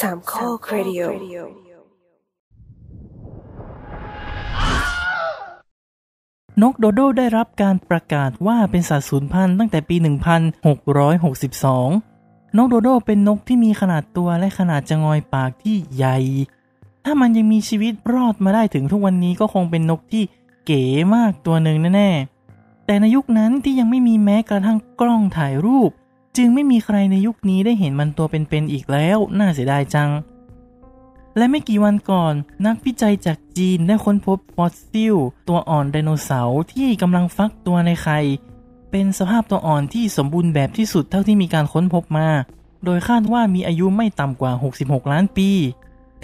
สามข้อครดิโอนกโดโดได้รับการประกาศว่าเป็นสัตว์สูญพันธุ์ตั้งแต่ปี 1662 นกโดโดเป็นนกที่มีขนาดตัวและขนาดจะงอยปากที่ใหญ่ ถ้ามันยังมีชีวิตรอดมาได้ถึงทุกวันนี้ก็คงเป็นนกที่เก๋มากตัวหนึ่งแน่ๆ แต่ในยุคนั้นที่ยังไม่มีแม้กระทั่งกล้องถ่ายรูป จึงไม่มีใครในยุคนี้ได้เห็นมันตัวเป็นๆอีกแล้ว น่าเสียดายจัง และไม่กี่วันก่อน นักวิจัยจากจีนได้ค้นพบฟอสซิล ตัวอ่อนไดโนเสาร์ที่กำลังฟักตัวในไข่เป็นสภาพตัวอ่อนที่สมบูรณ์แบบที่สุดเท่าที่มีการค้นพบมา โดยคาดว่ามีอายุไม่ต่ำกว่า 66 ล้านปี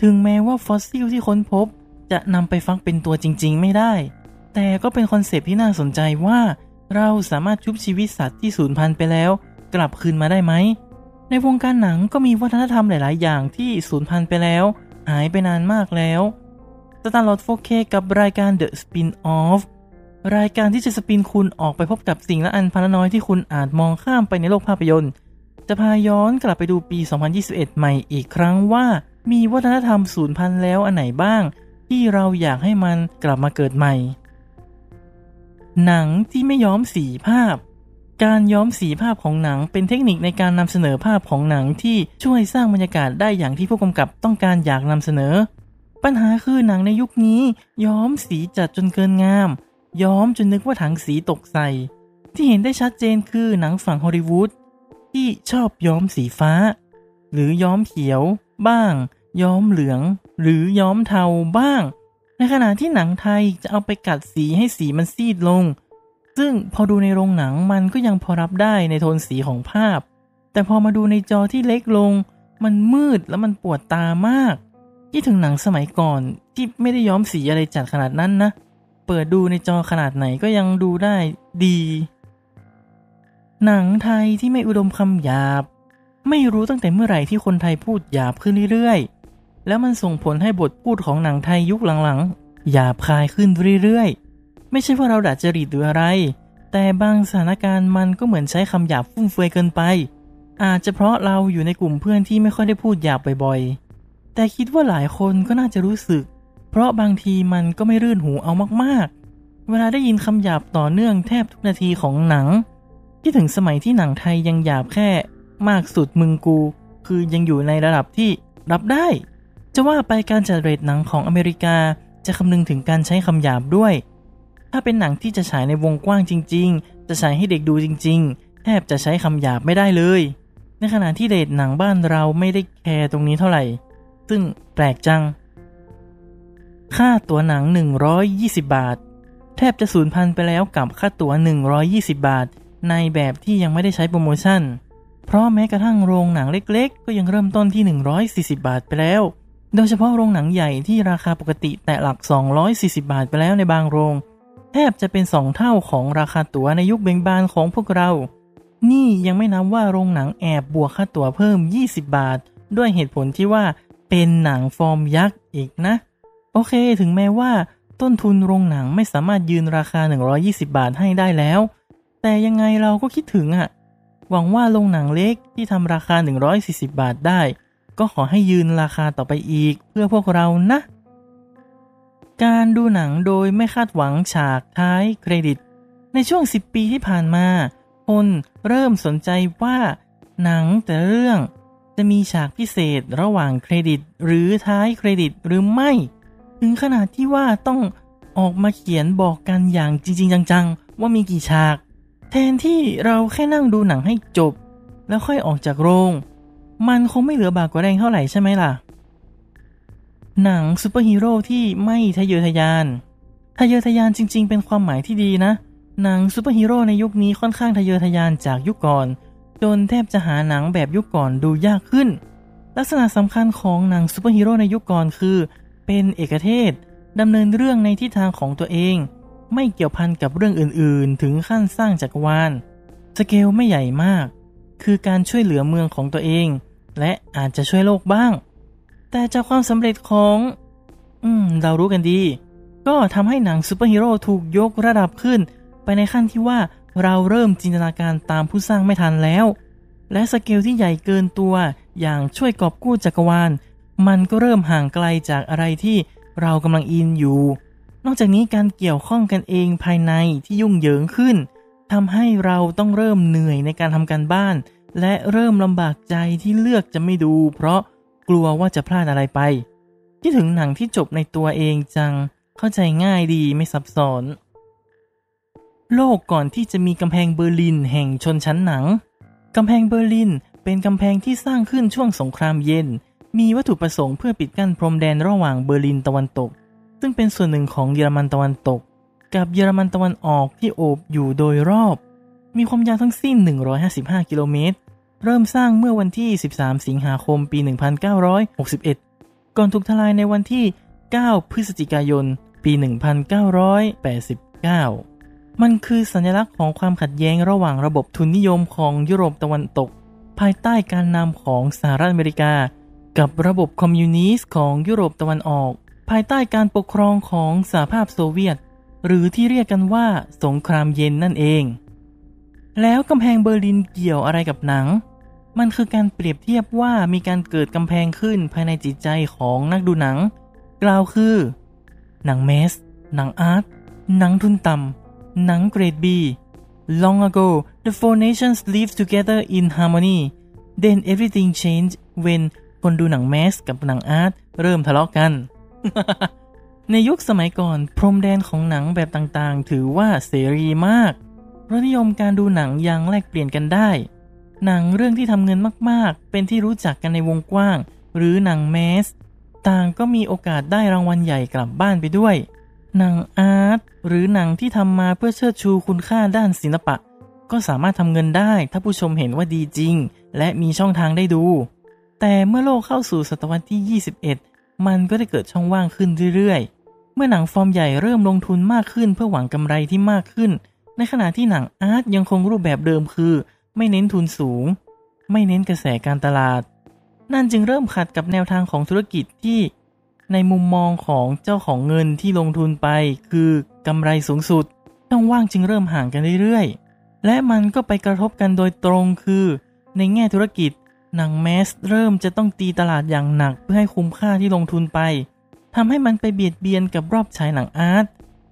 ถึงแม้ว่าฟอสซิลที่ค้นพบ จะนำไปฟักเป็นตัวจริง ๆ ไม่ได้ แต่ก็เป็นคอนเซปต์ที่น่าสนใจว่า เราสามารถชุบชีวิตสัตว์ที่สูญพันธุ์ไปแล้ว กลับคืนมาได้ไหม ในวงการหนังก็มีวัฒนธรรมหลาย ๆ อย่างที่สูญพันธุ์ไปแล้ว หายไปนานมากแล้วสตาร์ลอด 4K กับรายการ The Spin-off รายการที่จะสปินคุณออกไปพบกับสิ่งละอันพันละน้อยที่คุณอาจมองข้ามไปในโลกภาพยนตร์ จะพาย้อนกลับไปดูปี 2021 ใหม่อีกครั้งว่า มีวัฒนธรรมสูญพันธุ์แล้วอันไหนบ้าง ที่เราอยากให้มันกลับมาเกิดใหม่ หนังที่ไม่ย้อมสีภาพ การย้อมสีภาพของหนังเป็นเทคนิคในการนำเสนอภาพของหนังที่ช่วยสร้างบรรยากาศได้อย่างที่ผู้กำกับต้องการอยากนำเสนอ ปัญหาคือหนังในยุคนี้ ย้อมสีจัดจนเกินงาม ย้อมจนนึกว่าถังสีตกใส่ ที่เห็นได้ชัดเจนคือหนังฝั่งฮอลลีวูดที่ชอบย้อมสีฟ้า หรือย้อมเขียว บ้าง ย้อมเหลือง หรือย้อมเทาบ้าง ในขณะที่หนังไทยจะเอาไปกัดสีให้สีมันซีดลง ซึ่งพอดูในโรงหนังมันก็ยังพอรับได้ในโทนสีของภาพ แต่พอมาดูในจอที่เล็กลง มันมืดแล้วมันปวดตามากคิดถึงหนังสมัยก่อนที่ไม่ได้ย้อมสีอะไรจัดขนาดนั้นนะ เปิดดูในจอขนาดไหนก็ยังดูได้ดี หนังไทยที่ไม่อุดมคำหยาบ ไม่รู้ตั้งแต่เมื่อไหร่ที่คนไทยพูดหยาบขึ้นเรื่อยๆ แล้วมันส่งผลให้บทพูดของหนังไทยยุคหลังๆ หยาบคายขึ้นเรื่อยๆ ไม่ใช่ว่าเราดัดจริตหรืออะไร แต่บางสถานการณ์มันก็เหมือนใช้คำหยาบฟุ่มเฟือยเกินไป อาจจะเพราะเราอยู่ในกลุ่มเพื่อนที่ไม่ค่อยได้พูดหยาบบ่อยๆ แต่คิดว่าหลายคนก็น่าจะรู้สึก เพราะบางทีมันก็ไม่รื่นหูเอามากๆ เวลาได้ยินคำหยาบต่อเนื่องแทบทุกนาทีของหนังที่ถึงสมัยที่หนังไทยยังหยาบแค่ มากสุดมึงกู คือยังอยู่ในระดับที่รับได้ จะว่าไปการจัดเรทหนังของอเมริกาจะคำนึงถึงการใช้คำหยาบด้วย ถ้าเป็นหนังที่จะฉายในวงกว้างจริง ๆ จะฉายให้เด็กดูจริง ๆ แทบจะใช้คำหยาบไม่ได้เลย ในขณะที่เรทหนังบ้านเราไม่ได้แคร์ตรงนี้เท่าไหร่ ซึ่งแปลกจัง ค่าตั๋วหนัง 120 บาท แทบจะสูญพันไปแล้วกับค่าตั๋ว 120 บาท ในแบบที่ยังไม่ได้ใช้โปรโมชั่น เพราะแม้กระทั่งโรงหนังเล็กๆ ก็ยังเริ่มต้นที่ 140 บาทไปแล้วโดยเฉพาะโรงหนังใหญ่ที่ราคาปกติแต่หลัก 240 บาทไปแล้วในบางโรง แทบจะเป็น2เท่าของราคาตั๋วในยุคเบ่งบานของพวกเรา นี่ยังไม่นับว่าโรงหนังแอบบวกค่าตั๋วเพิ่ม 20 บาท ด้วยเหตุผลที่ว่าเป็นหนังฟอร์มยักษ์อีกนะ โอเค ถึงแม้ว่า ต้นทุนโรงหนังไม่สามารถยืนราคา 120 บาทให้ได้แล้ว แต่ยังไงเราก็คิดถึงอะหวังว่าโรงหนังเล็กที่ทำราคา 140 บาทได้ ก็ขอให้ยืนราคาต่อไปอีกเพื่อพวกเรานะ การดูหนังโดยไม่คาดหวังฉากท้ายเครดิต ในช่วง 10 ปีที่ผ่านมา คนเริ่มสนใจว่าหนังแต่ละเรื่อง จะมีฉากพิเศษระหว่างเครดิต หรือท้ายเครดิตหรือไม่ ถึงขนาดที่ว่าต้องออกมาเขียนบอกกันอย่างจริง ๆ จัง ๆ ว่ามีกี่ฉาก แทนที่เราแค่นั่งดูหนังให้จบ แล้วค่อยออกจากโรง มันคงไม่เหลือบ่ากว่าแรงเท่าไหร่ใช่ไหมล่ะ หนังซูเปอร์ฮีโร่ที่ไม่ทะเยอทะยานทะเยอทะยานจริง ๆ เป็นความหมายที่ดีนะ หนังซูเปอร์ฮีโร่ในยุคนี้ค่อนข้างทะเยอทะยานจากยุคก่อน จนแทบจะหาหนังแบบยุคก่อนดูยากขึ้น ลักษณะสำคัญของหนังซูเปอร์ฮีโร่ในยุคก่อนคือ เป็นเอกเทศดำเนินเรื่องในทิศทางของตัวเอง ไม่เกี่ยวพันกับเรื่องอื่นๆ ถึงขั้นสร้างจักรวาลสเกลไม่ใหญ่มาก คือการช่วยเหลือเมืองของตัวเอง และอาจจะช่วยโลกบ้าง แต่จากความสำเร็จของ อืม เรารู้กันดี ก็ทำให้หนังซูเปอร์ฮีโร่ถูกยกระดับขึ้น ไปในขั้นที่ว่าเราเริ่มจินตนาการตามผู้สร้างไม่ทันแล้ว และสเกลที่ใหญ่เกินตัว อย่างช่วยกอบกู้จักรวาล มันก็เริ่มห่างไกลจากอะไรที่เรากำลังอินอยู่ นอกจากนี้การเกี่ยวข้องกันเองภายในที่ยุ่งเหยิงขึ้นทำให้เราต้องเริ่มเหนื่อยในการทำการบ้าน และเริ่มลำบากใจที่เลือกจะไม่ดู เพราะ กลัวว่าจะพลาดอะไรไป คิดถึงหนังที่จบในตัวเองจัง เข้าใจง่ายดีไม่ซับซ้อน โลกก่อนที่จะมีกำแพงเบอร์ลินแห่งชนชั้นหนัง กำแพงเบอร์ลินเป็นกำแพงที่สร้างขึ้นช่วงสงครามเย็น มีวัตถุประสงค์เพื่อปิดกั้นพรมแดนระหว่างเบอร์ลินตะวันตก ซึ่งเป็นส่วนหนึ่งของเยอรมันตะวันตก กับเยอรมันตะวันออกที่โอบอยู่โดยรอบ มีความยาวทั้งสิ้น 155 กิโลเมตร เริ่มสร้างเมื่อวันที่ 13 สิงหาคม ปี 1961 ก่อนถูกทลายในวันที่ 9 พฤศจิกายน ปี 1989 มันคือสัญลักษณ์ของความขัดแย้งระหว่างระบบทุนนิยมของยุโรปตะวันตก ภายใต้การนำของสหรัฐอเมริกา กับระบบคอมมิวนิสต์ของยุโรปตะวันออก ภายใต้การปกครองของสหภาพโซเวียต หรือที่เรียกกันว่าสงครามเย็นนั่นเองแล้วกำแพงเบอร์ลินเกี่ยวอะไรกับหนัง มันคือการเปรียบเทียบว่ามีการเกิดกำแพงขึ้นภายในจิตใจของนักดูหนัง กล่าวคือ หนังเมส หนังอาร์ต หนังทุนต่ำ หนังเกรด B Long ago the four nations lived together in harmony then everything changed when คนดูหนังแมสกับหนังอาร์ตเริ่มทะเลาะกัน ในยุคสมัยก่อน พรมแดนของหนังแบบต่างๆ ถือว่าเสรีมากรสนิยมการดูหนังยังแลกเปลี่ยนกันได้ หนังเรื่องที่ทำเงินมากๆ เป็นที่รู้จักกันในวงกว้าง หรือหนังแมส ต่างก็มีโอกาสได้รางวัลใหญ่กลับบ้านไปด้วย หนังอาร์ตหรือหนังที่ทำมาเพื่อเชิดชูคุณค่าด้านศิลปะ ก็สามารถทำเงินได้ถ้าผู้ชมเห็นว่าดีจริง และมีช่องทางได้ดู แต่เมื่อโลกเข้าสู่ศตวรรษที่ 21 มันก็ได้เกิดช่องว่างขึ้นเรื่อยๆ เมื่อหนังฟอร์มใหญ่เริ่มลงทุนมากขึ้นเพื่อหวังกำไรที่มากขึ้น ในขณะที่หนังอาร์ตยังคงรูปแบบเดิมคือ ไม่เน้นทุนสูง ไม่เน้นกระแสการตลาด นั่นจึงเริ่มขัดกับแนวทางของธุรกิจที่ ในมุมมองของเจ้าของเงินที่ลงทุนไป คือกำไรสูงสุดช่องว่างจึงเริ่มห่างกันเรื่อยๆ และมันก็ไปกระทบกันโดยตรงคือ ในแง่ธุรกิจ หนังแมสเริ่มจะต้องตีตลาดอย่างหนักเพื่อให้คุ้มค่าที่ลงทุนไปทำให้มันไปเบียดเบียนกับรอบฉายหนังอาร์ต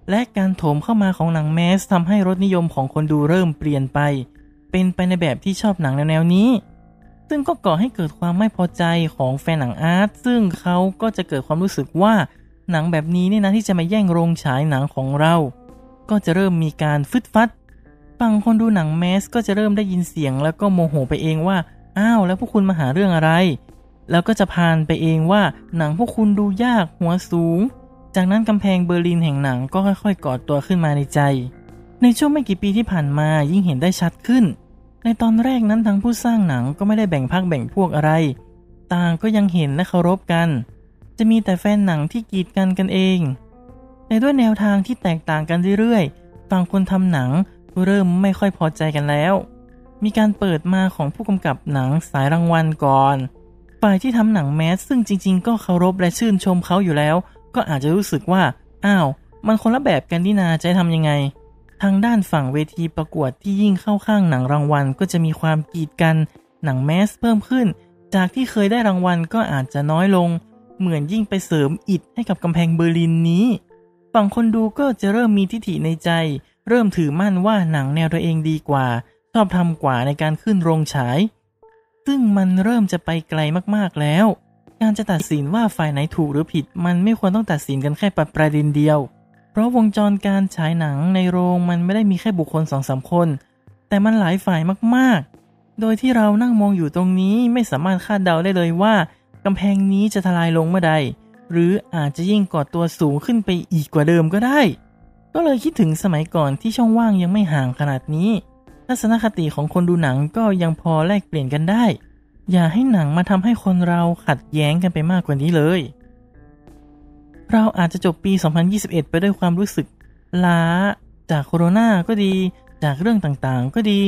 และการโถมเข้ามาของหนังแมสทำให้รสนิยมของคนดูเริ่มเปลี่ยนไป เป็นไปในแบบที่ชอบหนังแนวๆนี้ ซึ่งก็ก่อให้เกิดความไม่พอใจของแฟนหนังอาร์ตซึ่งเขาก็จะเกิดความรู้สึกว่าหนังแบบนี้เนี่ยนะที่จะมาแย่งโรงฉายหนังของเรา ก็จะเริ่มมีการฟึดฟัดฝั่งคนดูหนังแมสก็จะเริ่มได้ยินเสียง แล้วก็โมโหไปเองว่าอ้าวแล้วพวกคุณมาหาเรื่องอะไร แล้วก็จะพานไปเองว่าหนังพวกคุณดูยากหัวสูง จากนั้นกำแพงเบอร์ลินแห่งหนังก็ค่อยๆก่อตัวขึ้นมาในใจ ในช่วงไม่กี่ปีที่ผ่านมายิ่งเห็นได้ชัดขึ้น ในตอนแรกนั้นทั้งผู้สร้างหนังก็ไม่ได้แบ่งพรรคแบ่งพวกอะไร ต่างก็ยังเห็นและเคารพกัน จะมีแต่แฟนหนังที่กีดกันกันเองแต่ด้วยแนวทางที่แตกต่างกันเรื่อยๆฝั่งคนทำหนังก็เริ่มไม่ค่อยพอใจกันแล้ว มีการเปิดมาของผู้กำกับหนังสายรางวัลก่อน ฝ่ายที่ทำหนังแมสซึ่งจริง ๆ ก็เคารพและชื่นชมเขาอยู่แล้ว ก็อาจจะรู้สึกว่า อ้าว มันคนละแบบกันนี่นาจะทำยังไง ทางด้านฝั่งเวทีประกวดที่ยิ่งเข้าข้างหนังรางวัลก็จะมีความกีดกัน หนังแมสเพิ่มขึ้น จากที่เคยได้รางวัลก็อาจจะน้อยลง เหมือนยิ่งไปเสริมอิฐให้กับกำแพงเบอร์ลินนี้ ฝั่งคนดูก็จะเริ่มมีทิฐิในใจ เริ่มถือมั่นว่าหนังแนวตัวเองดีกว่า ชอบทำกว่าในการขึ้นโรงฉาย ซึ่งมันเริ่มจะไปไกลมากๆแล้ว การจะตัดสินว่าฝ่ายไหนถูกหรือผิด มันไม่ควรต้องตัดสินกันแค่ประเด็นเดียว เพราะวงจรการฉายหนังในโรงมันไม่ได้มีแค่บุคคลสองสามคน แต่มันหลายฝ่ายมากๆ โดยที่เรานั่งมองอยู่ตรงนี้ไม่สามารถคาดเดาได้เลยว่ากำแพงนี้จะทลายลงเมื่อใด หรืออาจจะยิ่งก่อตัวสูงขึ้นไปอีกกว่าเดิมก็ได้ ก็เลยคิดถึงสมัยก่อนที่ช่องว่างยังไม่ห่างขนาดนี้ ทัศนคติของคนดูหนังก็ยังพอแลกเปลี่ยนกันได้ อย่าให้หนังมาทำให้คนเราขัดแย้งกันไปมากกว่านี้เลย เราอาจจะจบปี 2021 ไปด้วยความรู้สึกล้า จากโคโรนาก็ดี จากเรื่องต่างๆ ก็ดี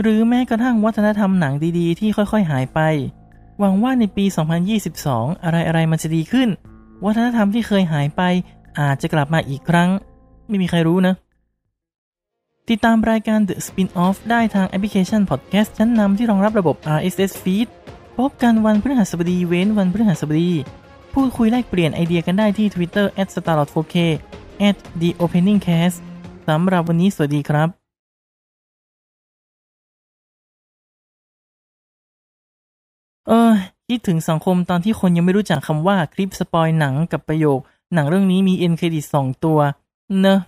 หรือแม้กระทั่งวัฒนธรรมหนังดีๆ ที่ค่อยๆหายไป หวังว่าในปี 2022 อะไรๆมันจะดีขึ้น วัฒนธรรมที่เคยหายไป อาจจะกลับมาอีกครั้ง ไม่มีใครรู้นะ ติดตามรายการ The Spin-off ได้ทางแอปพลิเคชัน Podcast ชั้นนำที่รองรับระบบ RSS Feed พบกันวันพฤหัสบดีเว้นวันพฤหัสบดี พูดคุยแลกเปลี่ยนไอเดียกันได้ที่ Twitter @starlord4k @theopeningcast สำหรับวันนี้สวัสดีครับเออคิดถึงสังคมตอนที่คนยังไม่รู้จักคำว่าคลิปสปอยหนังกับประโยค หนังเรื่องนี้มี end credit สองตัว เนอะ